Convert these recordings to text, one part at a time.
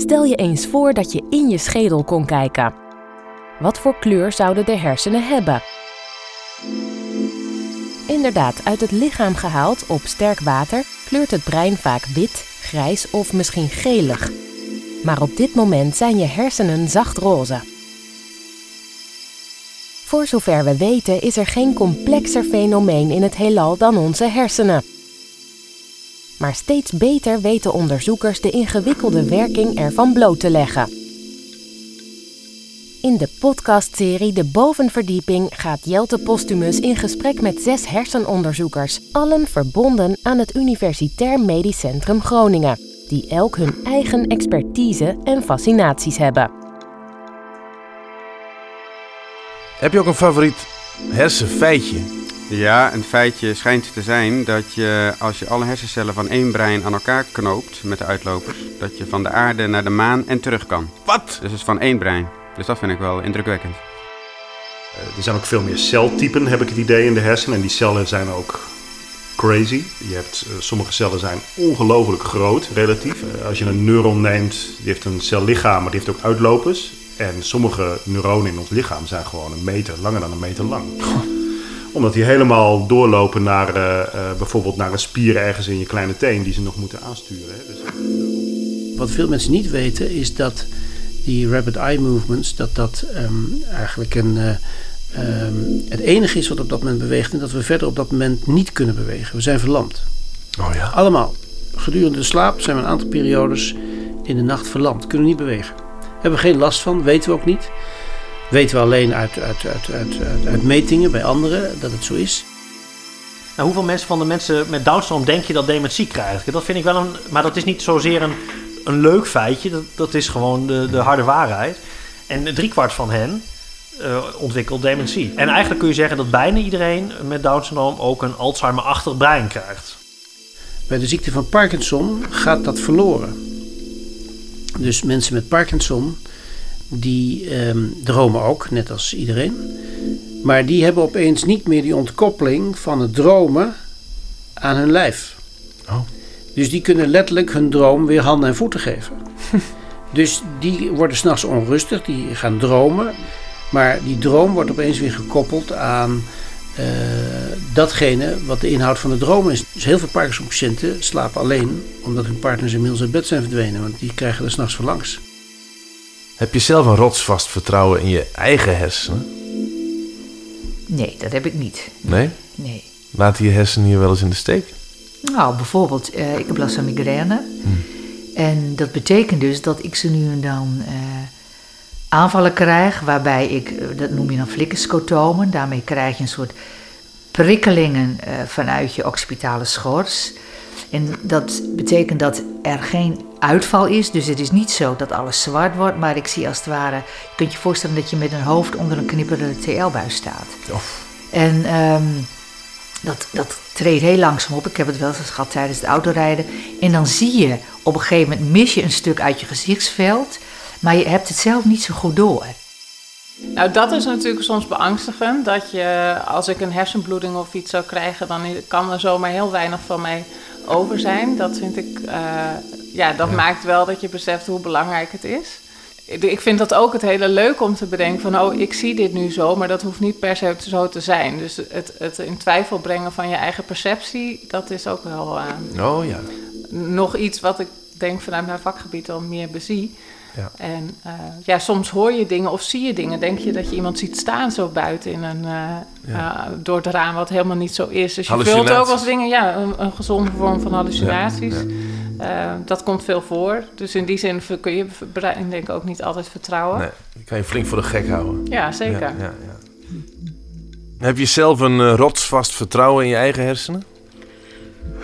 Stel je eens voor dat je in je schedel kon kijken. Wat voor kleur zouden de hersenen hebben? Inderdaad, uit het lichaam gehaald op sterk water kleurt het brein vaak wit, grijs of misschien gelig. Maar op dit moment zijn je hersenen zacht roze. Voor zover we weten is er geen complexer fenomeen in het heelal dan onze hersenen. Maar steeds beter weten onderzoekers de ingewikkelde werking ervan bloot te leggen. In de podcastserie De Bovenverdieping gaat Jelte Postumus in gesprek met zes hersenonderzoekers, allen verbonden aan het Universitair Medisch Centrum Groningen, die elk hun eigen expertise en fascinaties hebben. Heb je ook een favoriet hersenfeitje? Ja, een feitje schijnt te zijn dat je als je alle hersencellen van één brein aan elkaar knoopt met de uitlopers, dat je van de aarde naar de maan en terug kan. Wat? Dus het is van één brein. Dus dat vind ik wel indrukwekkend. Uh, er zijn ook veel meer celtypen, heb ik het idee, in de hersenen. En die cellen zijn ook crazy. Je hebt, uh, sommige cellen zijn ongelooflijk groot, relatief. Uh, als je een neuron neemt, die heeft een cellichaam, maar die heeft ook uitlopers. En sommige neuronen in ons lichaam zijn gewoon een meter, langer dan een meter lang. Omdat die helemaal doorlopen naar bijvoorbeeld naar een spier ergens in je kleine teen die ze nog moeten aansturen. Hè. Dus... Wat veel mensen niet weten is dat die rapid eye movements, dat dat um, eigenlijk een, uh, um, het enige is wat op dat moment beweegt en dat we verder op dat moment niet kunnen bewegen. We zijn verlamd. Oh ja. Allemaal. Gedurende de slaap zijn we een aantal periodes in de nacht verlamd. Kunnen niet bewegen. Hebben we geen last van, weten we ook niet. Weten we alleen uit, uit, uit, uit, uit, metingen bij anderen dat het zo is. Nou, hoeveel mensen van de mensen met Down denk je dat dementie krijgen? Dat vind ik wel een. Maar dat is niet zozeer een een leuk feitje. Dat, dat is gewoon de, de harde waarheid. En driekwart van hen uh, ontwikkelt dementie. En eigenlijk kun je zeggen dat bijna iedereen met Down syndroom ook een Alzheimer-achtig brein krijgt. Bij de ziekte van Parkinson gaat dat verloren. Dus mensen met Parkinson, die um, dromen ook, net als iedereen. Maar die hebben opeens niet meer die ontkoppeling van het dromen aan hun lijf. Oh. Dus die kunnen letterlijk hun droom weer handen en voeten geven. dus die worden s'nachts onrustig, die gaan dromen. Maar die droom wordt opeens weer gekoppeld aan uh, datgene wat de inhoud van de droom is. Dus heel veel Parkinson-patiënten slapen alleen omdat hun partners inmiddels uit bed zijn verdwenen, want die krijgen er s'nachts verlangs. Heb je zelf een rotsvast vertrouwen in je eigen hersenen? Nee, dat heb ik niet. Nee? Nee. Laten je hersenen je wel eens in de steek? Nou, bijvoorbeeld, uh, ik heb last van migraine. Hmm. En dat betekent dus dat ik ze nu en dan uh, aanvallen krijg, waarbij ik, dat noem je dan flikkerscotomen, daarmee krijg je een soort prikkelingen uh, vanuit je occipitale schors. En dat betekent dat er geen uitval is, dus het is niet zo dat alles zwart wordt, maar ik zie als het ware, je kunt je voorstellen dat je met een hoofd onder een knipperende TL-buis staat. Of. En um, dat, dat treedt heel langzaam op. Ik heb het wel eens gehad tijdens het autorijden. En dan zie je op een gegeven moment mis je een stuk uit je gezichtsveld, maar je hebt het zelf niet zo goed door. Nou, dat is natuurlijk soms beangstigend. Dat je, als ik een hersenbloeding of iets zou krijgen, dan kan er zomaar heel weinig van mij over zijn. Dat vind ik, uh, ja, dat ja. maakt wel dat je beseft hoe belangrijk het is ik vind dat ook het hele leuk om te bedenken van, oh, ik zie dit nu zo, maar dat hoeft niet per se zo te zijn. Dus het, het in twijfel brengen van je eigen perceptie, dat is ook wel uh, oh, ja. nog iets wat ik denk vanuit mijn vakgebied al meer bezie. Ja. En uh, ja, soms hoor je dingen of zie je dingen. Denk je dat je iemand ziet staan zo buiten in een, uh, ja. uh, door het raam, wat helemaal niet zo is. Dus je vult ook als dingen, ja, een, een gezonde vorm van hallucinaties. Ja, dat komt veel voor. Dus in die zin kun je brein denk ik ook niet altijd vertrouwen. Nee, je kan je flink voor de gek houden. Ja, zeker. Heb je zelf een rotsvast vertrouwen in je eigen hersenen?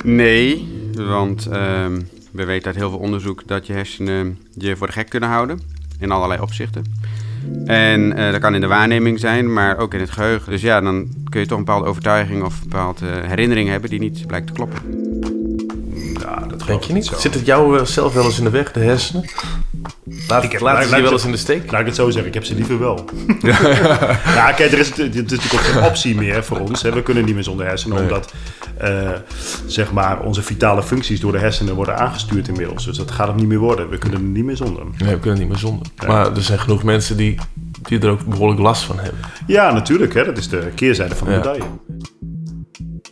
Nee, want ehm, we weten uit heel veel onderzoek dat je hersenen je voor de gek kunnen houden. In allerlei opzichten. En uh, dat kan in de waarneming zijn, maar ook in het geheugen. Dus ja, dan kun je toch een bepaalde overtuiging of een bepaalde herinnering hebben die niet blijkt te kloppen. Ja, dat Denk je niet? zo. Zit het jou eh, zelf wel eens in de weg, de hersenen? Laat, Ik heb- laat laat- ze je wel eens in de steek? Laat ik het zo zeggen, ik heb ze liever wel. ja, kijk, er is, het is natuurlijk ook geen optie meer voor ons. Hè. We kunnen niet meer zonder hersenen, Nee. omdat eh, zeg maar, onze vitale functies door de hersenen worden aangestuurd inmiddels. Dus dat gaat het niet meer worden. We kunnen er niet meer zonder. Nee, we kunnen niet meer zonder. Ja. Maar er zijn genoeg mensen die, die er ook behoorlijk last van hebben. Ja, natuurlijk. Hè. Dat is de keerzijde van de Ja. medaille.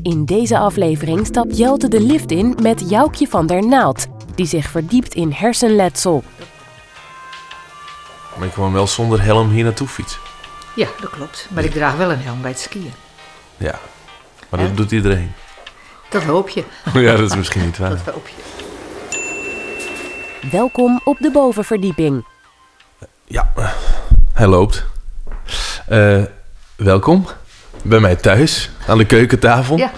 In deze aflevering stapt Jelte de lift in met Joukje van der Naald, die zich verdiept in hersenletsel. Maar ik kwam wel zonder helm hier naartoe fietsen. Ja, dat klopt. Maar ik draag wel een helm bij het skiën. Ja, maar Ja. dat doet iedereen. Dat hoop je. ja, dat is misschien niet waar. Dat hoop je. Welkom op de bovenverdieping. Ja, hij loopt. Eh, welkom bij mij thuis aan de keukentafel. Ja.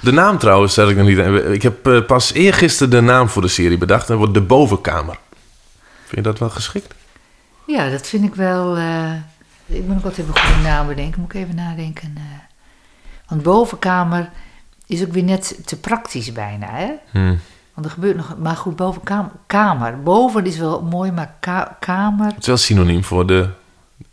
De naam trouwens, dat ik nog niet. Ik heb eh, pas eergisteren de naam voor de serie bedacht. Dat wordt de bovenkamer. Vind je dat wel geschikt? Ja, dat vind ik wel. eh, ik moet ook altijd even een goede naam bedenken. Moet ik even nadenken. eh. want bovenkamer is ook weer net te praktisch bijna, hè? Hm. Want er gebeurt nog. Maar goed, bovenkamer. Kamer. Boven is wel mooi, maar ka- kamer. Het is wel synoniem voor de,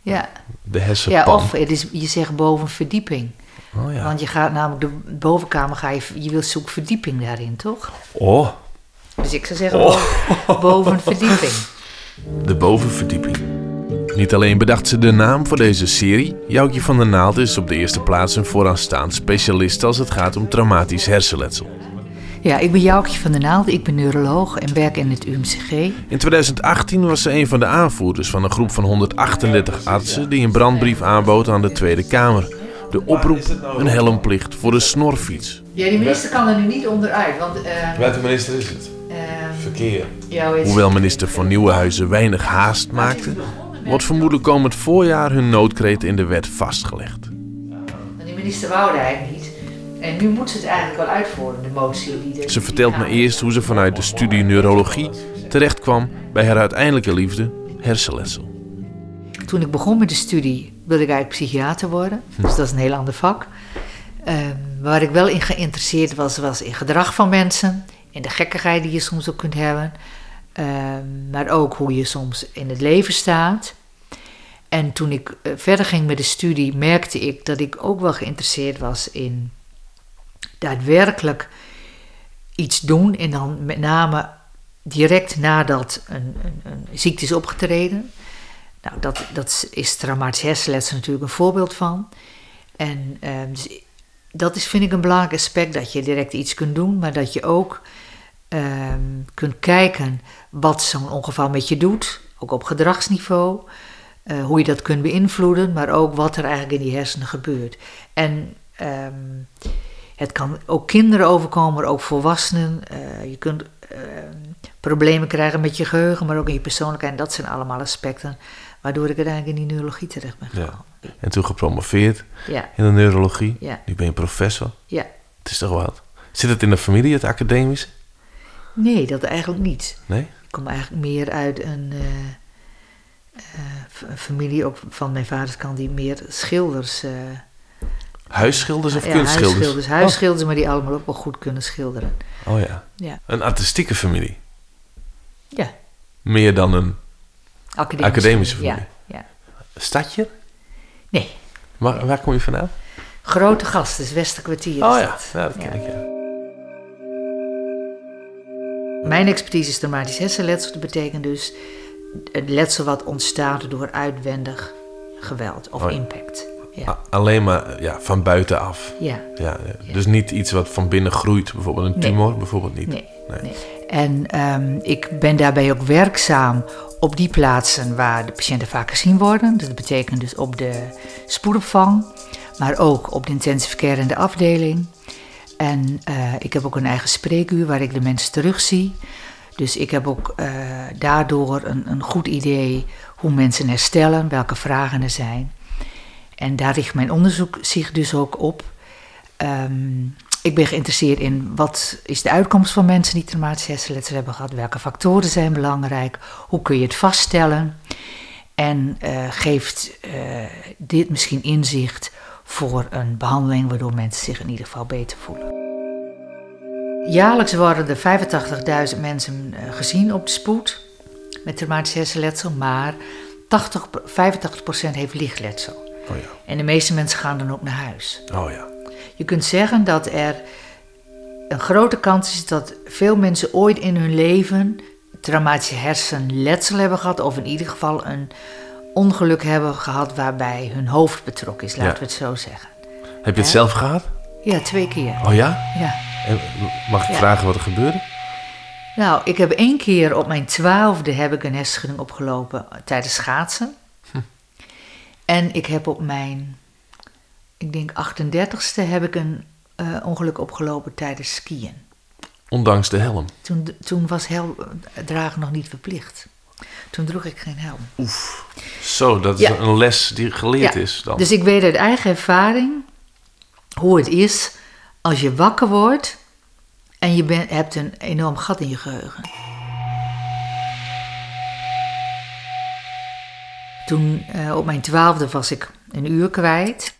Ja, de ja hersenpan. of het is, je zegt bovenverdieping. Oh ja. Want je gaat namelijk de bovenkamer, ga je, je wilt zoeken verdieping daarin, toch? Oh, Dus ik zou zeggen Oh. boven, bovenverdieping. De bovenverdieping. Niet alleen bedacht ze de naam voor deze serie, Joukje van der Naald is op de eerste plaats een vooraanstaand specialist als het gaat om traumatisch hersenletsel. Ja, ik ben Joukje van der Naald, ik ben neuroloog en werk in het UMCG. In 2018 was ze een van de aanvoerders van een groep van 138 artsen die een brandbrief aanbood aan de Tweede Kamer. De oproep een helmplicht voor de snorfiets. Ja, die minister kan er nu niet onderuit, want... eh, Welke minister is het? Eh, Verkeer. Hoewel minister van Nieuwenhuizen weinig haast maakte, wordt vermoedelijk komend voorjaar hun noodkreet in de wet vastgelegd. Die minister wou eigenlijk niet. En nu moet ze het eigenlijk wel uitvoeren, de motie die er... Ze vertelt me eerst hoe ze vanuit de studie neurologie terecht kwam bij haar uiteindelijke liefde, hersenletsel. Toen ik begon met de studie wilde ik eigenlijk psychiater worden. Dus dat is een heel ander vak. Ehm, waar ik wel in geïnteresseerd was, was in gedrag van mensen. In de gekkigheid die je soms ook kunt hebben. Ehm, maar ook hoe je soms in het leven staat. En toen ik eh, verder ging met de studie, merkte ik dat ik ook wel geïnteresseerd was in daadwerkelijk iets doen. En dan met name direct nadat een, een, een ziekte is opgetreden. Nou, dat, dat is traumatisch hersenletsel natuurlijk een voorbeeld van. En ehm, dus dat is, vind ik, een belangrijk aspect, dat je direct iets kunt doen, maar dat je ook ehm, kunt kijken wat zo'n ongeval met je doet, ook op gedragsniveau, eh, hoe je dat kunt beïnvloeden, maar ook wat er eigenlijk in die hersenen gebeurt. En ehm, het kan ook kinderen overkomen, maar ook volwassenen. Eh, je kunt ehm, problemen krijgen met je geheugen, maar ook in je persoonlijkheid. En dat zijn allemaal aspecten waardoor ik uiteindelijk in die neurologie terecht ben Ja. gekomen. En toen gepromoveerd Ja, in de neurologie. ja, Nu ben je professor. ja. Het is toch wat? Zit het in de familie, het academische? Nee, dat eigenlijk niet. Nee? Ik kom eigenlijk meer uit een eh, eh, familie, ook van mijn vaders kant, die meer schilders... eh, Huisschilders of ja, kunstschilders? huisschilders, huisschilders, maar die allemaal ook wel goed kunnen schilderen. Oh, oh ja. Ja, Een artistieke familie. ja. Meer dan een Academische, academische familie. Ja, ja. stadje? Nee, Waar, waar kom je vandaan? grote gasten, dus Westerkwartier Oh ja, dat. ja dat ken ik ja. Mijn expertise is traumatisch hersenletsel. Dat betekent dus het letsel wat ontstaat door uitwendig geweld of Oh impact. Ja. Alleen maar ja, van buitenaf. ja. Ja, ja. Dus niet iets wat van binnen groeit. Bijvoorbeeld een Nee. tumor, bijvoorbeeld niet. Nee, Nee. nee. En ehm, ik ben daarbij ook werkzaam op die plaatsen waar de patiënten vaak gezien worden. Dat betekent dus op de spoedopvang, maar ook op de intensive care de afdeling. En eh, ik heb ook een eigen spreekuur waar ik de mensen terugzie. Dus ik heb ook eh, daardoor een, een goed idee hoe mensen herstellen, welke vragen er zijn. En daar richt mijn onderzoek zich dus ook op. Ehm, ik ben geïnteresseerd in wat is de uitkomst van mensen die traumatisch hersenletsel hebben gehad. Welke factoren zijn belangrijk? Hoe kun je het vaststellen? En eh, geeft eh, dit misschien inzicht voor een behandeling waardoor mensen zich in ieder geval beter voelen. Jaarlijks worden er 85.000 mensen eh, gezien op de spoed met traumatisch hersenletsel, maar 80, 85% heeft lichtletsel. Oh ja. En de meeste mensen gaan dan ook naar huis. Oh ja. Je kunt zeggen dat er een grote kans is dat veel mensen ooit in hun leven traumatische hersenletsel hebben gehad, of in ieder geval een ongeluk hebben gehad waarbij hun hoofd betrokken is, laten Ja. we het zo zeggen. Heb je het zelf gehad? Ja, twee keer. Oh ja? Ja. En mag ik Ja. vragen wat er gebeurde? Nou, ik heb één keer op mijn twaalfde heb ik een hersenschudding opgelopen tijdens schaatsen. En ik heb op mijn, ik denk 38ste heb ik een eh, ongeluk opgelopen tijdens skiën. Ondanks de helm. Toen, toen was helm dragen nog niet verplicht. Toen droeg ik geen helm. Zo, dat is Ja. een les die geleerd Ja, is dan. Dus ik weet uit eigen ervaring hoe het is als je wakker wordt en je bent, hebt een enorm gat in je geheugen. Toen eh, op mijn twaalfde was ik een uur kwijt.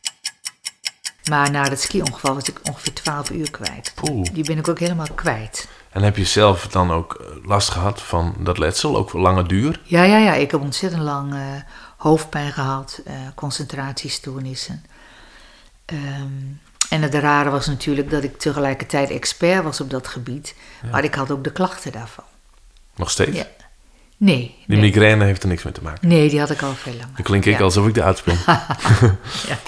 Maar na het ski-ongeval was ik ongeveer 12 uur kwijt. Poeh. Die ben ik ook helemaal kwijt. En heb je zelf dan ook eh, last gehad van dat letsel, ook voor lange duur? Ja, ja, ja. Ik heb ontzettend lang eh, hoofdpijn gehad, eh, concentratiestoornissen. Ehm, en het rare was natuurlijk dat ik tegelijkertijd expert was op dat gebied. Maar ik had ook de klachten daarvan. Nog steeds? Ja. Nee, Die nee. migraine heeft er niks mee te maken. nee, die had ik al veel langer. Dan klink ik Ja. alsof ik de uitspring. Ja.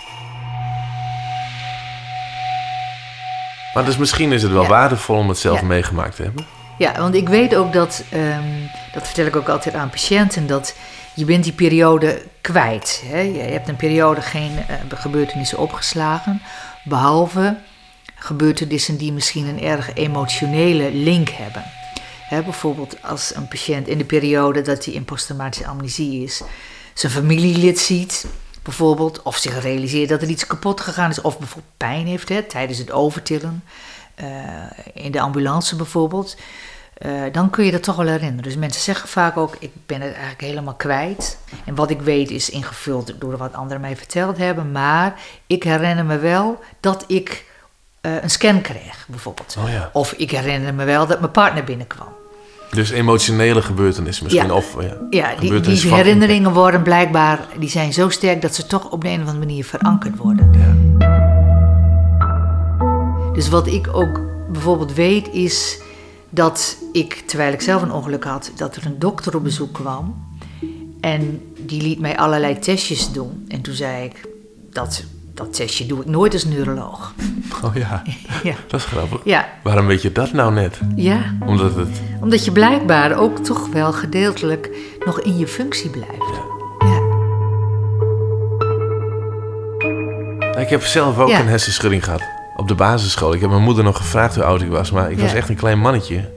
Maar dus misschien is het wel Ja. waardevol om het zelf Ja. meegemaakt te hebben. Ja, want ik weet ook dat, ehm, dat vertel ik ook altijd aan patiënten, dat je bent die periode kwijt. Hè? Je hebt een periode geen eh, gebeurtenissen opgeslagen, behalve gebeurtenissen die misschien een erg emotionele link hebben. Hè, bijvoorbeeld als een patiënt in de periode dat hij in posttraumatische amnesie is, zijn familielid ziet, bijvoorbeeld, of zich realiseert dat er iets kapot gegaan is, of bijvoorbeeld pijn heeft hè, tijdens het overtillen, eh, in de ambulance bijvoorbeeld, eh, dan kun je dat toch wel herinneren. Dus mensen zeggen vaak ook, ik ben het eigenlijk helemaal kwijt. En wat ik weet is ingevuld door wat anderen mij verteld hebben, maar ik herinner me wel dat ik eh, een scan kreeg, bijvoorbeeld. Oh ja. Of ik herinner me wel dat mijn partner binnenkwam. Dus emotionele gebeurtenissen misschien. Ja. Of, ja, Ja, die, herinneringen worden blijkbaar, die zijn zo sterk dat ze toch op de een of andere manier verankerd worden. Dus wat ik ook bijvoorbeeld weet is dat ik, terwijl ik zelf een ongeluk had, dat er een dokter op bezoek kwam. En die liet mij allerlei testjes doen. En toen zei ik, dat, dat testje doe ik nooit als neuroloog. Oh ja, Ja, dat is grappig. ja, Waarom weet je dat nou net? ja. Omdat het... omdat je blijkbaar ook toch wel gedeeltelijk nog in je functie blijft. Ja. Ik heb zelf ook Ja. een hersenschudding gehad. Op de basisschool. Ik heb mijn moeder nog gevraagd hoe oud ik was. Maar ik was Ja. echt een klein mannetje.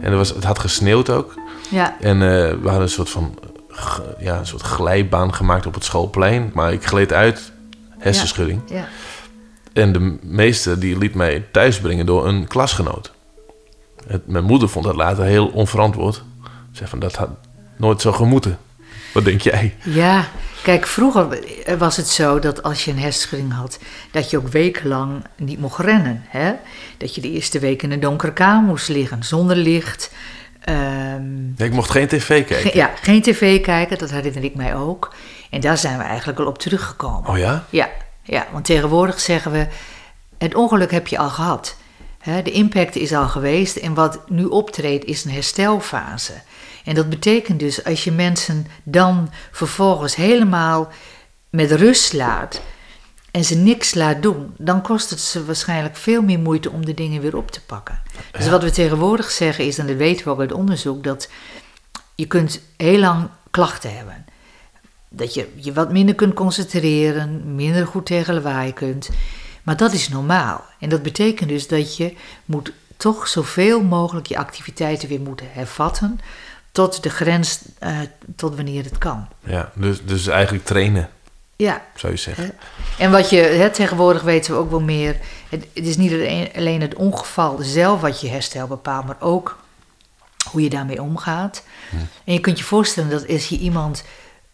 En er was, het had gesneeuwd ook. Ja, En eh, we hadden een soort van... g- Ja, een soort glijbaan gemaakt op het schoolplein. Maar ik gleed uit. Hersenschudding. ja. En de meester die liet mij thuisbrengen door een klasgenoot. Het, mijn moeder vond dat later heel onverantwoord. Ze zei van, dat had nooit zo gemoeten. Wat denk jij? Ja, kijk, vroeger was het zo dat als je een hersenschudding had, dat je ook wekenlang niet mocht rennen. Hè? Dat je de eerste week in een donkere kamer moest liggen, zonder licht. Ehm, Ja, ik mocht geen tv kijken. ge- ja, geen tv kijken, dat herinner ik mij ook. En daar zijn we eigenlijk al op teruggekomen. Oh ja? Ja, ja, want tegenwoordig zeggen we, het ongeluk heb je al gehad. De impact is al geweest en wat nu optreedt is een herstelfase. En dat betekent dus als je mensen dan vervolgens helemaal met rust laat en ze niks laat doen, dan kost het ze waarschijnlijk veel meer moeite om de dingen weer op te pakken. Dus wat we tegenwoordig zeggen is, en dat weten we ook uit onderzoek, dat je kunt heel lang klachten hebben. Dat je je wat minder kunt concentreren, minder goed tegen lawaai kunt. Maar dat is normaal. En dat betekent dus dat je moet toch zoveel mogelijk je activiteiten weer moeten hervatten. Tot de grens, eh, tot wanneer het kan. Ja, dus, dus eigenlijk trainen, Ja, zou je zeggen. en wat je, hè, tegenwoordig weten we ook wel meer. Het, het is niet alleen- alleen het ongeval zelf wat je herstel bepaalt, maar ook hoe je daarmee omgaat. En je kunt je voorstellen dat als je iemand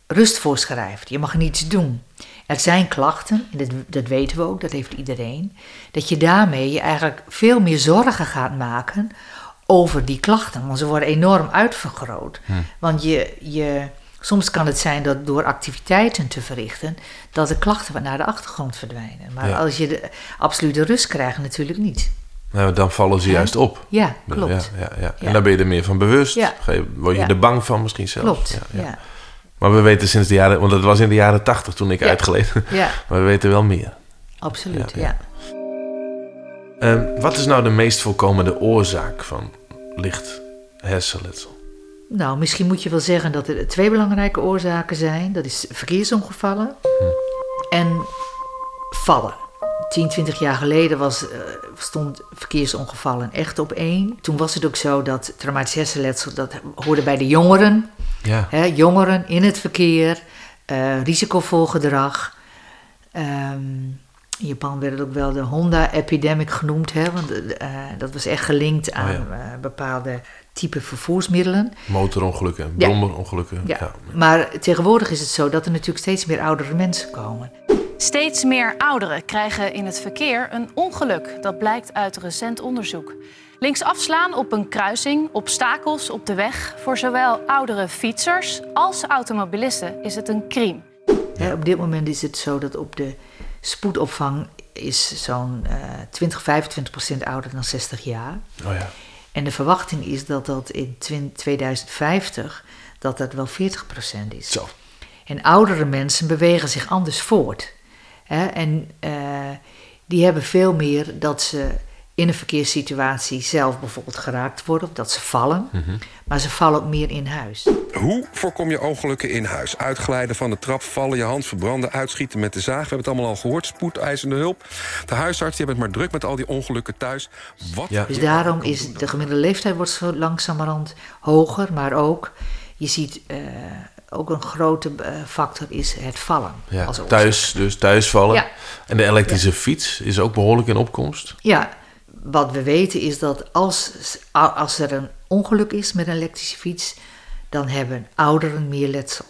rust voorschrijft, je mag niets doen. Er zijn klachten, en dat, dat weten we ook, dat heeft iedereen, dat je daarmee je eigenlijk veel meer zorgen gaat maken over die klachten. Want ze worden enorm uitvergroot. Want je, je, soms kan het zijn dat door activiteiten te verrichten, dat de klachten naar de achtergrond verdwijnen. Maar Ja. als je de absolute rust krijgt, natuurlijk niet. Nou, dan vallen ze juist op. Ja, klopt. Ja, ja, ja. En daar ben je er meer van bewust. Word je er bang van misschien zelfs. Klopt, ja. Maar we weten sinds de jaren... Want dat was in de jaren tachtig toen ik Ja. uitgeleden. Ja, Maar we weten wel meer. absoluut. Ja. Ehm, wat is nou de meest voorkomende oorzaak van licht hersenletsel? Nou, misschien moet je wel zeggen dat er twee belangrijke oorzaken zijn. Dat is verkeersongevallen en vallen. 10, 20 jaar geleden was, eh, stond verkeersongevallen echt op één. Toen was het ook zo dat traumatisch hersenletsel, dat hoorde bij de jongeren. Ja. Hè, jongeren in het verkeer, eh, risicovol gedrag. Ehm, in Japan werd het ook wel de Honda-epidemic genoemd, hè, want eh, dat was echt gelinkt aan Oh ja. eh, bepaalde type vervoersmiddelen. Motorongelukken, brommerongelukken. Ja. Ja. Maar tegenwoordig is het zo dat er natuurlijk steeds meer oudere mensen komen. Steeds meer ouderen krijgen in het verkeer een ongeluk. Dat blijkt uit recent onderzoek. Links afslaan op een kruising, obstakels op de weg. Voor zowel oudere fietsers als automobilisten is het een crime. Hè, op dit moment is het zo dat op de spoedopvang is zo'n eh 20, 25 procent ouder dan 60 jaar. Oh ja. En de verwachting is dat dat in 20 2050 dat dat wel 40 procent is. Zo. En oudere mensen bewegen zich anders voort. Hè? En eh, die hebben veel meer dat ze in een verkeerssituatie zelf bijvoorbeeld geraakt worden, of dat ze vallen. Maar ze vallen ook meer in huis. Hoe voorkom je ongelukken in huis? Uitglijden van de trap, vallen, je hand verbranden, uitschieten met de zaag. We hebben het allemaal al gehoord, spoedeisende hulp. De huisarts die hebben het maar druk met al die ongelukken thuis. Wat Ja. Dus daarom is de gemiddelde leeftijd wordt zo langzamerhand hoger, maar ook, je ziet eh, ook een grote eh, factor is het vallen. Ja. als. Thuis, dus thuis vallen. Ja. En de elektrische fiets is ook behoorlijk in opkomst. Ja, wat we weten is dat als, als er een ongeluk is met een elektrische fiets, dan hebben ouderen meer letsel.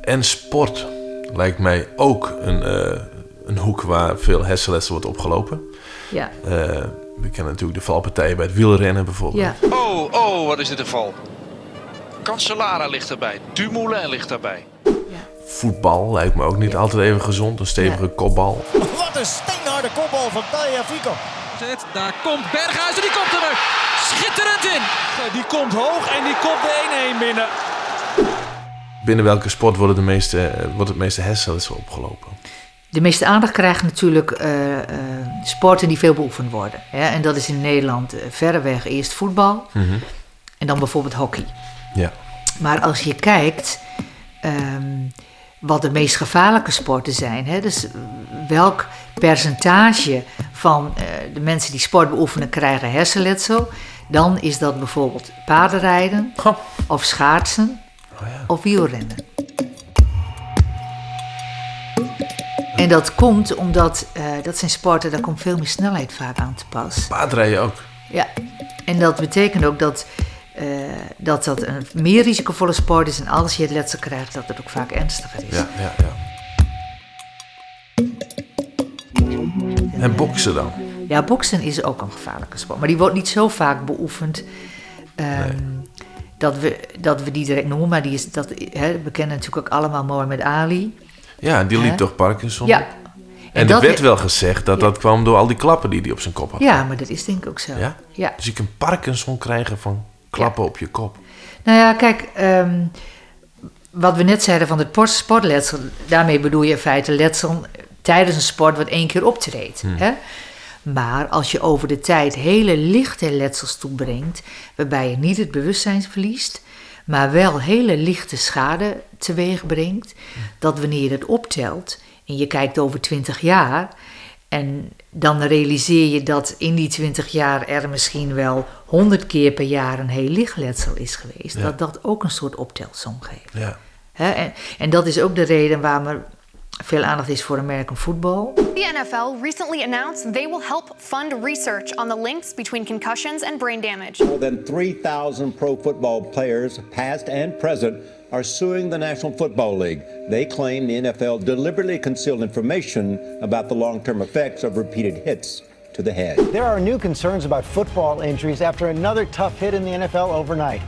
En sport lijkt mij ook een, eh, een hoek waar veel hersenletsel wordt opgelopen. Ja, Eh, we kennen natuurlijk de valpartijen bij het wielrennen bijvoorbeeld. ja. Oh, oh, wat is dit een val. Cancellara ligt erbij. Dumoulin ligt daarbij. Voetbal lijkt me ook niet altijd even gezond. Een stevige kopbal. Wat een steenharde kopbal van Tagliafico. Daar komt Berghuis en die komt er schitterend in. Die komt hoog en die komt de 1-1 binnen. Binnen welke sport wordt, de meeste, eh, wordt het meeste hersenletsel opgelopen? De meeste aandacht krijgen natuurlijk eh, eh, sporten die veel beoefend worden. Hè? En dat is in Nederland verreweg eerst voetbal en dan bijvoorbeeld hockey. Ja. Maar als je kijkt ehm, wat de meest gevaarlijke sporten zijn, hè, dus welk percentage van eh, de mensen die sport beoefenen krijgen hersenletsel, dan is dat bijvoorbeeld paardenrijden Goh. of schaatsen Oh ja. of wielrennen. En dat komt omdat eh, dat zijn sporten, daar komt veel meer snelheid vaak aan te pas. Paardrijden ook. Ja, en dat betekent ook dat, eh, dat dat een meer risicovolle sport is. En als je het letsel krijgt, dat het ook vaak ernstiger is. Ja, ja, ja. En boksen dan? Ja, boksen is ook een gevaarlijke sport. Maar die wordt niet zo vaak beoefend ehm, dat, we, dat we die direct noemen. Maar die is, dat, hè, we kennen natuurlijk ook allemaal Mohammed Ali. Ja, die liep Hè? toch Parkinson? Ja. En, er dat- werd wel gezegd dat Ja. dat kwam door al die klappen die hij op zijn kop had. Ja, maar dat is denk ik ook zo. Ja? ja. Dus je kunt Parkinson krijgen van klappen op je kop. Nou ja, kijk, ehm, wat we net zeiden van het port- sportletsel, daarmee bedoel je in feite letsel tijdens een sport wat één keer optreedt. Hè? Maar als je over de tijd hele lichte letsels toebrengt, waarbij je niet het bewustzijn verliest, maar wel hele lichte schade teweeg brengt, dat wanneer je dat optelt en je kijkt over 20 jaar, en dan realiseer je dat in die 20 jaar er misschien wel 100 keer per jaar een heel licht letsel is geweest, Ja. dat dat ook een soort optelsom geeft. Ja. Hè, En, en dat is ook de reden waarom er veel aandacht is voor American football. The NFL recently announced they will help fund research on the links between concussions and brain damage. More than 3,000 pro football players, past and present, are suing the National Football League. They claim the NFL deliberately concealed information about the long term effects of repeated hits to the head. There are new concerns about football injuries after another tough hit in the NFL overnight.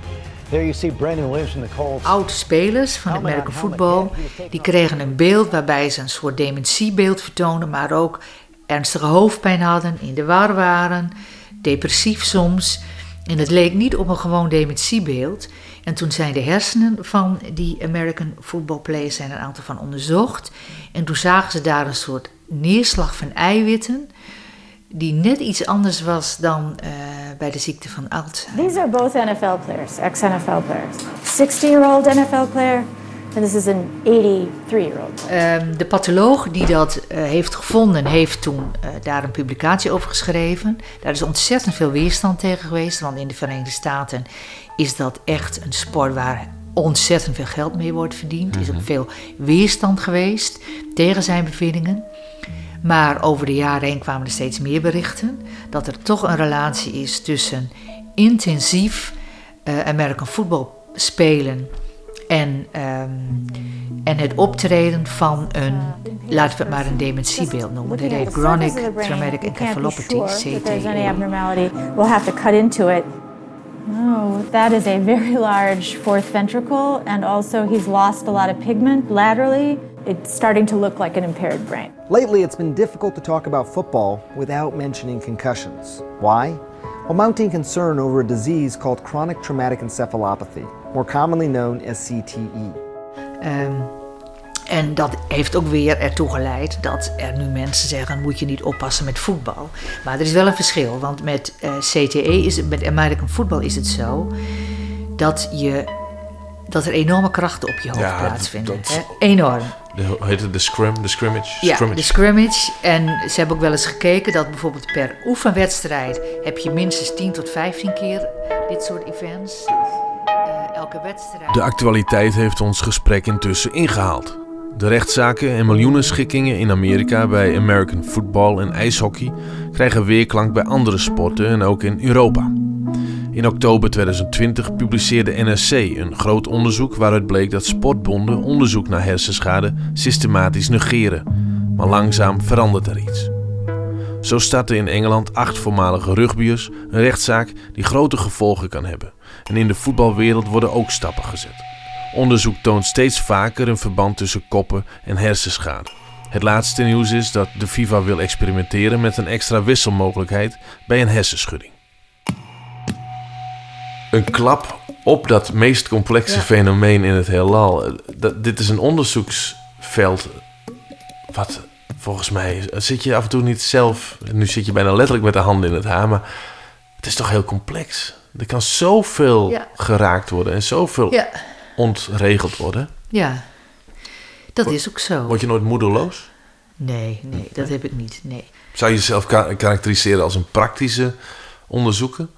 There you see Brandon Lynch from the Colts. Oud-spelers van het American Football die kregen een beeld waarbij ze een soort dementiebeeld vertoonden, maar ook ernstige hoofdpijn hadden, in de war waren, depressief soms. En het leek niet op een gewoon dementiebeeld. En toen zijn de hersenen van die American football players zijn een aantal van onderzocht. En toen zagen ze daar een soort neerslag van eiwitten die net iets anders was dan uh, bij de ziekte van Alzheimer. These are both NFL players, ex-NFL players. 60-year-old NFL player and this is an 83-year-old. Um, de patholoog die dat uh, heeft gevonden, heeft toen uh, daar een publicatie over geschreven. Daar is ontzettend veel weerstand tegen geweest, want in de Verenigde Staten is dat echt een sport waar ontzettend veel geld mee wordt verdiend. Er is ook veel weerstand geweest tegen zijn bevindingen. Maar over de jaren heen kwamen er steeds meer berichten dat er toch een relatie is tussen intensief uh, American football spelen en, um, en het optreden van een, laten we het maar een dementiebeeld noemen. Dat heet chronic traumatic encephalopathy, CTE. We'll have to cut into it. Oh, that is a very large fourth ventricle, and also he's lost a lot of pigment laterally. It's starting to look like an impaired brain. Lately, it's been difficult to talk about football without mentioning concussions. Why? Well, mounting concern over a disease called chronic traumatic encephalopathy, more commonly known as CTE. Um, en dat heeft ook weer ertoe geleid dat er nu mensen zeggen: moet je niet oppassen met voetbal. Maar er is wel een verschil, want met uh, CTE, is het, met American football is het zo dat, je, dat er enorme krachten op je hoofd ja, plaatsvinden. Dat, dat, Enorm. De, heet het? De scrum, de scrimmage? Ja, de scrimmage. En ze hebben ook wel eens gekeken dat bijvoorbeeld per oefenwedstrijd heb je minstens 10 tot 15 keer dit soort events. Uh, wedstrijd. De actualiteit heeft ons gesprek intussen ingehaald. De rechtszaken en miljoenen schikkingen in Amerika bij American football en ijshockey krijgen weerklank bij andere sporten en ook in Europa. In oktober 2020 publiceerde NRC een groot onderzoek waaruit bleek dat sportbonden onderzoek naar hersenschade systematisch negeren. Maar langzaam verandert er iets. Zo starten in Engeland acht voormalige rugbyers een rechtszaak die grote gevolgen kan hebben. En in de voetbalwereld worden ook stappen gezet. Onderzoek toont steeds vaker een verband tussen koppen en hersenschade. Het laatste nieuws is dat de FIFA wil experimenteren met een extra wisselmogelijkheid bij een hersenschudding. Een klap op dat meest complexe fenomeen in het heelal. Dat, dit is een onderzoeksveld wat volgens mij zit je af en toe niet zelf. Nu zit je bijna letterlijk met de handen in het haar, maar het is toch heel complex. Er kan zoveel ja. geraakt worden en zoveel ja ontregeld worden. Ja, dat is ook zo. Word je nooit moedeloos? Nee, nee, dat heb ik niet. Nee. Zou je jezelf karakteriseren als een praktische onderzoeker?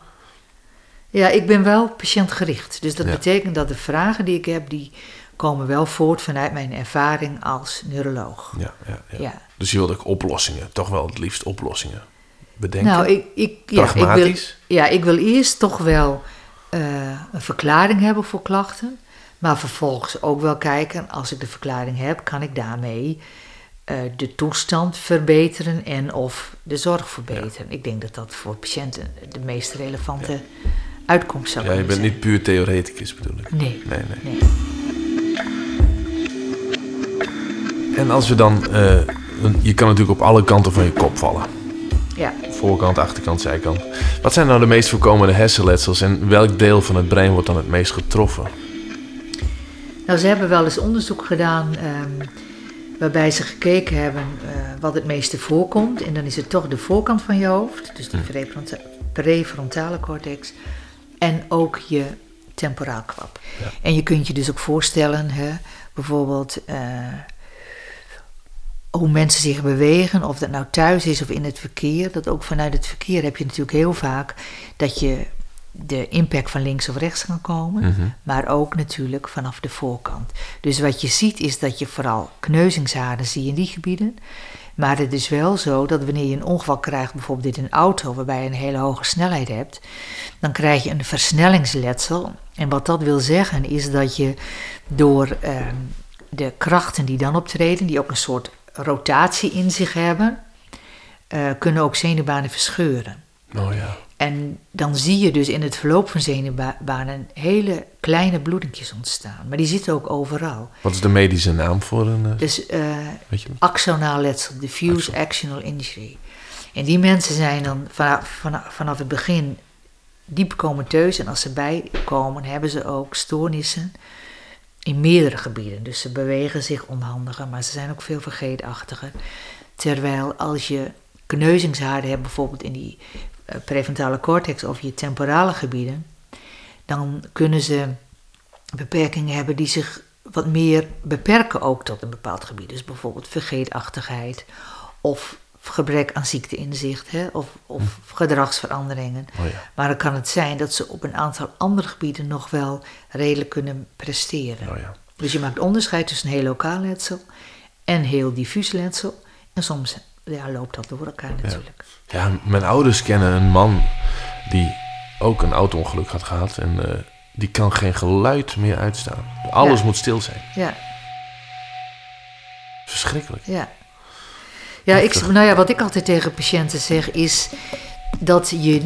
Ja, ik ben wel patiëntgericht. Dus dat betekent dat de vragen die ik heb, die komen wel voort vanuit mijn ervaring als neuroloog. Ja, ja, ja. ja. Dus je wilt ook oplossingen, toch wel het liefst oplossingen bedenken? Nou, ik, ik, ja, ik wil, ja, ik wil eerst toch wel uh, een verklaring hebben voor klachten. Maar vervolgens ook wel kijken, als ik de verklaring heb, kan ik daarmee uh, de toestand verbeteren en of de zorg verbeteren. Ik denk dat dat voor patiënten de meest relevante ja. uitkomst zou zijn. Ja, je bent niet puur theoreticus bedoel ik. Nee. Nee, nee. nee. En als we dan, uh, je kan natuurlijk op alle kanten van je kop vallen. Ja. Voorkant, achterkant, zijkant. Wat zijn nou de meest voorkomende hersenletsels en welk deel van het brein wordt dan het meest getroffen? Nou, ze hebben wel eens onderzoek gedaan um, waarbij ze gekeken hebben uh, wat het meeste voorkomt. En dan is het toch de voorkant van je hoofd, dus de prefronta prefrontale cortex. En ook je temporaalkwap. Ja. En je kunt je dus ook voorstellen, hè, bijvoorbeeld uh, hoe mensen zich bewegen, of dat nou thuis is of in het verkeer. Dat ook vanuit het verkeer heb je natuurlijk heel vaak dat je de impact van links of rechts kan komen, mm -hmm. maar ook natuurlijk vanaf de voorkant. Dus wat je ziet is dat je vooral kneuzingshaarden zie in die gebieden, Maar het is wel zo dat wanneer je een ongeval krijgt, bijvoorbeeld in een auto, waarbij je een hele hoge snelheid hebt, dan krijg je een versnellingsletsel. En wat dat wil zeggen is dat je door ehm, de krachten die dan optreden, die ook een soort rotatie in zich hebben, eh, kunnen ook zenuwbanen verscheuren. Oh ja. En dan zie je dus in het verloop van zenuwbanen hele kleine bloedingjes ontstaan. Maar die zitten ook overal. Wat is de medische naam voor een... eh, Dus Weet je? axonaal letsel, diffuse axonal injury. En die mensen zijn dan vanaf het begin diep comateus. En als ze bijkomen, hebben ze ook stoornissen in meerdere gebieden. Dus ze bewegen zich onhandiger, maar ze zijn ook veel vergeetachtiger. Terwijl als je kneuzingshaarden hebt, bijvoorbeeld in die eh, prefrontale cortex of je temporale gebieden, dan kunnen ze beperkingen hebben die zich wat meer beperken ook tot een bepaald gebied. Dus bijvoorbeeld vergeetachtigheid of gebrek aan ziekteinzicht hè, of, of gedragsveranderingen. Oh ja. Maar dan kan het zijn dat ze op een aantal andere gebieden nog wel redelijk kunnen presteren. Oh ja. Dus je maakt onderscheid tussen heel lokaal letsel en heel diffuus letsel. En soms ja, loopt dat door elkaar natuurlijk. Ja, mijn ouders kennen een man die ook een auto-ongeluk had gehad. En eh, die kan geen geluid meer uitstaan. Alles Ja. moet stil zijn. Ja, Verschrikkelijk. ja. Ja, ik, nou ja, wat ik altijd tegen patiënten zeg is dat je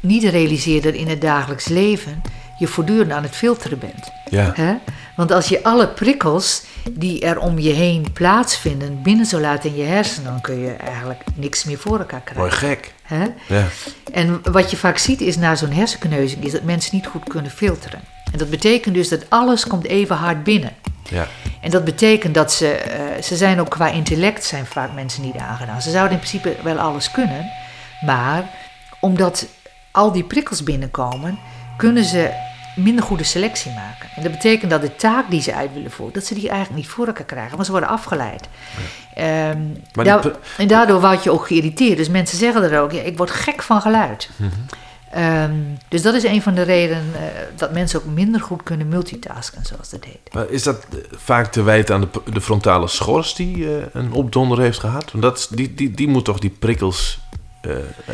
niet realiseert dat in het dagelijks leven je voortdurend aan het filteren bent. Ja. Hè? Want als je alle prikkels die er om je heen plaatsvinden binnen zou laten in je hersenen, dan kun je eigenlijk niks meer voor elkaar krijgen. Mooi gek. Hè? Ja. En wat je vaak ziet is na zo'n hersenkneuzing is dat mensen niet goed kunnen filteren. En dat betekent dus dat alles komt even hard binnen. Ja. En dat betekent dat ze, eh, ze zijn ook qua intellect zijn vaak mensen niet aangedaan. Ze zouden in principe wel alles kunnen, maar omdat al die prikkels binnenkomen, kunnen ze minder goede selectie maken. En dat betekent dat de taak die ze uit willen voeren, dat ze die eigenlijk niet voor elkaar krijgen, want ze worden afgeleid. Ehm, Maar die daar- pri- en daardoor word je ook geïrriteerd. Dus mensen zeggen er ook, ja, ik word gek van geluid. Mhm. Ehm, dus dat is een van de redenen eh, dat mensen ook minder goed kunnen multitasken, zoals dat heet. Maar is dat eh, vaak te wijten aan de, de frontale schors die eh, een opdonder heeft gehad? Want dat, die, die, die moet toch die prikkels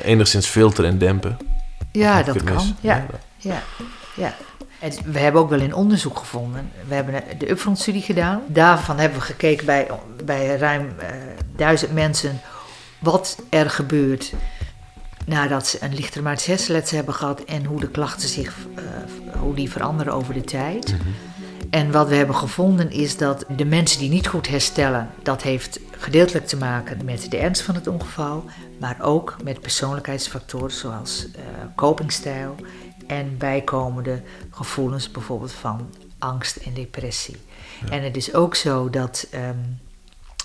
enigszins filteren en dempen? Ja, dat kan. Ja, ja, ja. We hebben ook wel in onderzoek gevonden. We hebben de Upfront-studie gedaan. Daarvan hebben we gekeken bij, bij ruim eh, duizend mensen wat er gebeurt nadat ze een hersenletsel hebben gehad en hoe de klachten zich, eh, hoe die veranderen over de tijd. En wat we hebben gevonden is dat de mensen die niet goed herstellen, dat heeft gedeeltelijk te maken met de ernst van het ongeval, maar ook met persoonlijkheidsfactoren zoals eh copingstijl en bijkomende gevoelens bijvoorbeeld van angst en depressie. En het is ook zo dat, ehm,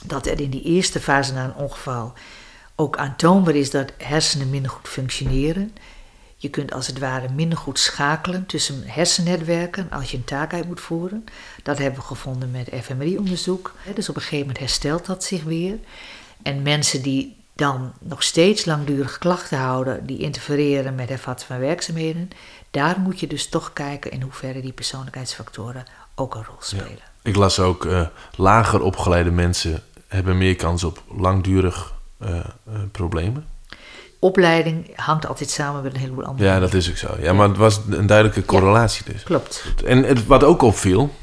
dat er in die eerste fase na een ongeval ook aantoonbaar is dat hersenen minder goed functioneren. Je kunt als het ware minder goed schakelen tussen hersennetwerken als je een taak uit moet voeren. Dat hebben we gevonden met fMRI-onderzoek. Dus op een gegeven moment herstelt dat zich weer. En mensen die dan nog steeds langdurig klachten houden, die interfereren met hervatten van werkzaamheden, daar moet je dus toch kijken in hoeverre die persoonlijkheidsfactoren ook een rol spelen. Ik las ook, eh, lager opgeleide mensen hebben meer kans op langdurig eh, eh, problemen. Opleiding hangt altijd samen met een heleboel andere Ja, dat is ook zo. Ja, maar het was een duidelijke correlatie dus. Klopt. En het, wat ook opviel,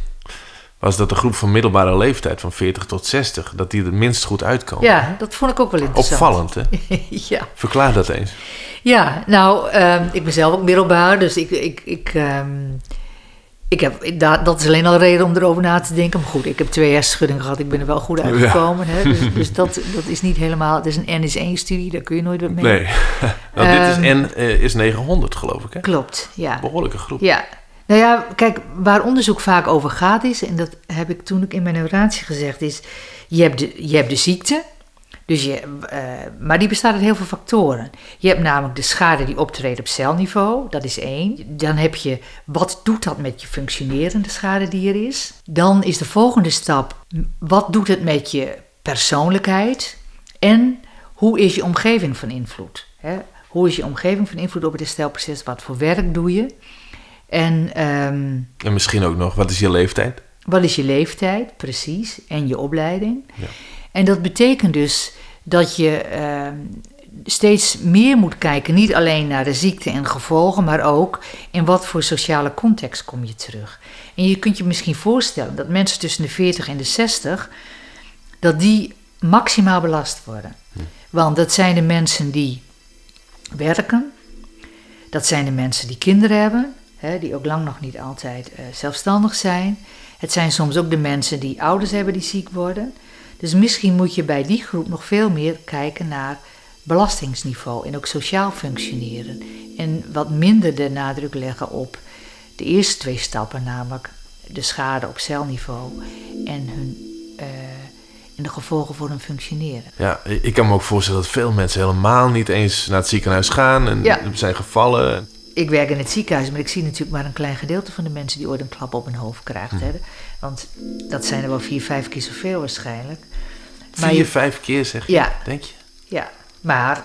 was dat de groep van middelbare leeftijd van 40 tot 60, dat die er minst goed uitkomen. Ja, dat vond ik ook wel interessant. Opvallend, hè? ja. Verklaar dat eens. Ja, nou, ehm, ik ben zelf ook middelbaar, dus ik, ik, ik, ehm, ik heb, ik- da- dat is alleen al een reden om erover na te denken. Maar goed, ik heb twee hersenschuddingen gehad, ik ben er wel goed uitgekomen. Hè? Dus, dus dat, dat is niet helemaal, het is een N is 1 studie, daar kun je nooit wat mee. Nee. nou, dit Ehm, is N eh, is 900, geloof ik, hè? Klopt, ja. Behoorlijke groep. Ja. Nou ja, kijk, waar onderzoek vaak over gaat is, en dat heb ik toen ook in mijn neuratie gezegd, is je hebt de, je hebt de ziekte, dus je, eh, maar die bestaat uit heel veel factoren. Je hebt namelijk de schade die optreedt op celniveau, dat is één. Dan heb je, wat doet dat met je functionerende schade die er is? Dan is de volgende stap, wat doet het met je persoonlijkheid? En hoe is je omgeving van invloed? Hè? Hoe is je omgeving van invloed op het herstelproces? Wat voor werk doe je? En ehm, En misschien ook nog, wat is je leeftijd? wat is je leeftijd, precies, en je opleiding? Ja. En dat betekent dus dat je ehm, steeds meer moet kijken, niet alleen naar de ziekte en gevolgen, maar ook in wat voor sociale context kom je terug. En je kunt je misschien voorstellen dat mensen tussen de 40 en de 60, dat die maximaal belast worden. Want dat zijn de mensen die werken, dat zijn de mensen die kinderen hebben, hè, die ook lang nog niet altijd eh, zelfstandig zijn. Het zijn soms ook de mensen die ouders hebben die ziek worden. Dus misschien moet je bij die groep nog veel meer kijken naar belastingsniveau en ook sociaal functioneren. En wat minder de nadruk leggen op de eerste twee stappen, namelijk de schade op celniveau en, hun, uh, en de gevolgen voor hun functioneren. Ja, ik kan me ook voorstellen dat veel mensen helemaal niet eens naar het ziekenhuis gaan en Ja. zijn gevallen. Ik werk in het ziekenhuis, maar ik zie natuurlijk maar een klein gedeelte van de mensen die ooit een klap op hun hoofd krijgt. Hè. Want dat zijn er wel vier, vijf keer zoveel waarschijnlijk. Maar Vier, je- vijf keer zeg je, Ja. denk je? Ja, maar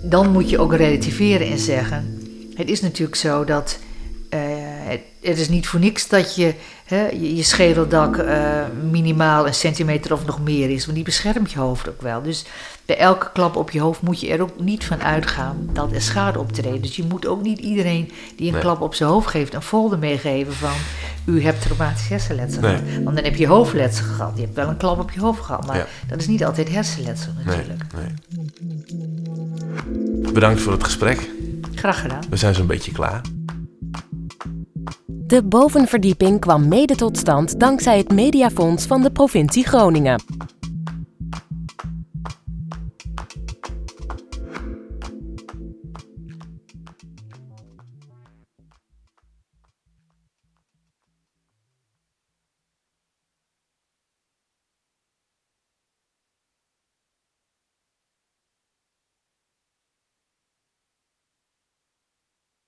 dan moet je ook relativeren en zeggen: het is natuurlijk zo dat het, is niet voor niks dat je hè, je, schedeldak eh, minimaal een centimeter of nog meer is, want die beschermt je hoofd ook wel. Dus bij elke klap op je hoofd moet je er ook niet van uitgaan dat er schade optreedt. Dus je moet ook niet iedereen die een Nee. klap op zijn hoofd geeft een folder meegeven van u hebt traumatisch hersenletsel Nee. gehad. Want dan heb je hoofdletsel gehad. Je hebt wel een klap op je hoofd gehad, maar Ja. dat is niet altijd hersenletsel natuurlijk. nee. Bedankt voor het gesprek. Graag gedaan. We zijn zo'n beetje klaar. De bovenverdieping kwam mede tot stand dankzij het Mediafonds van de provincie Groningen.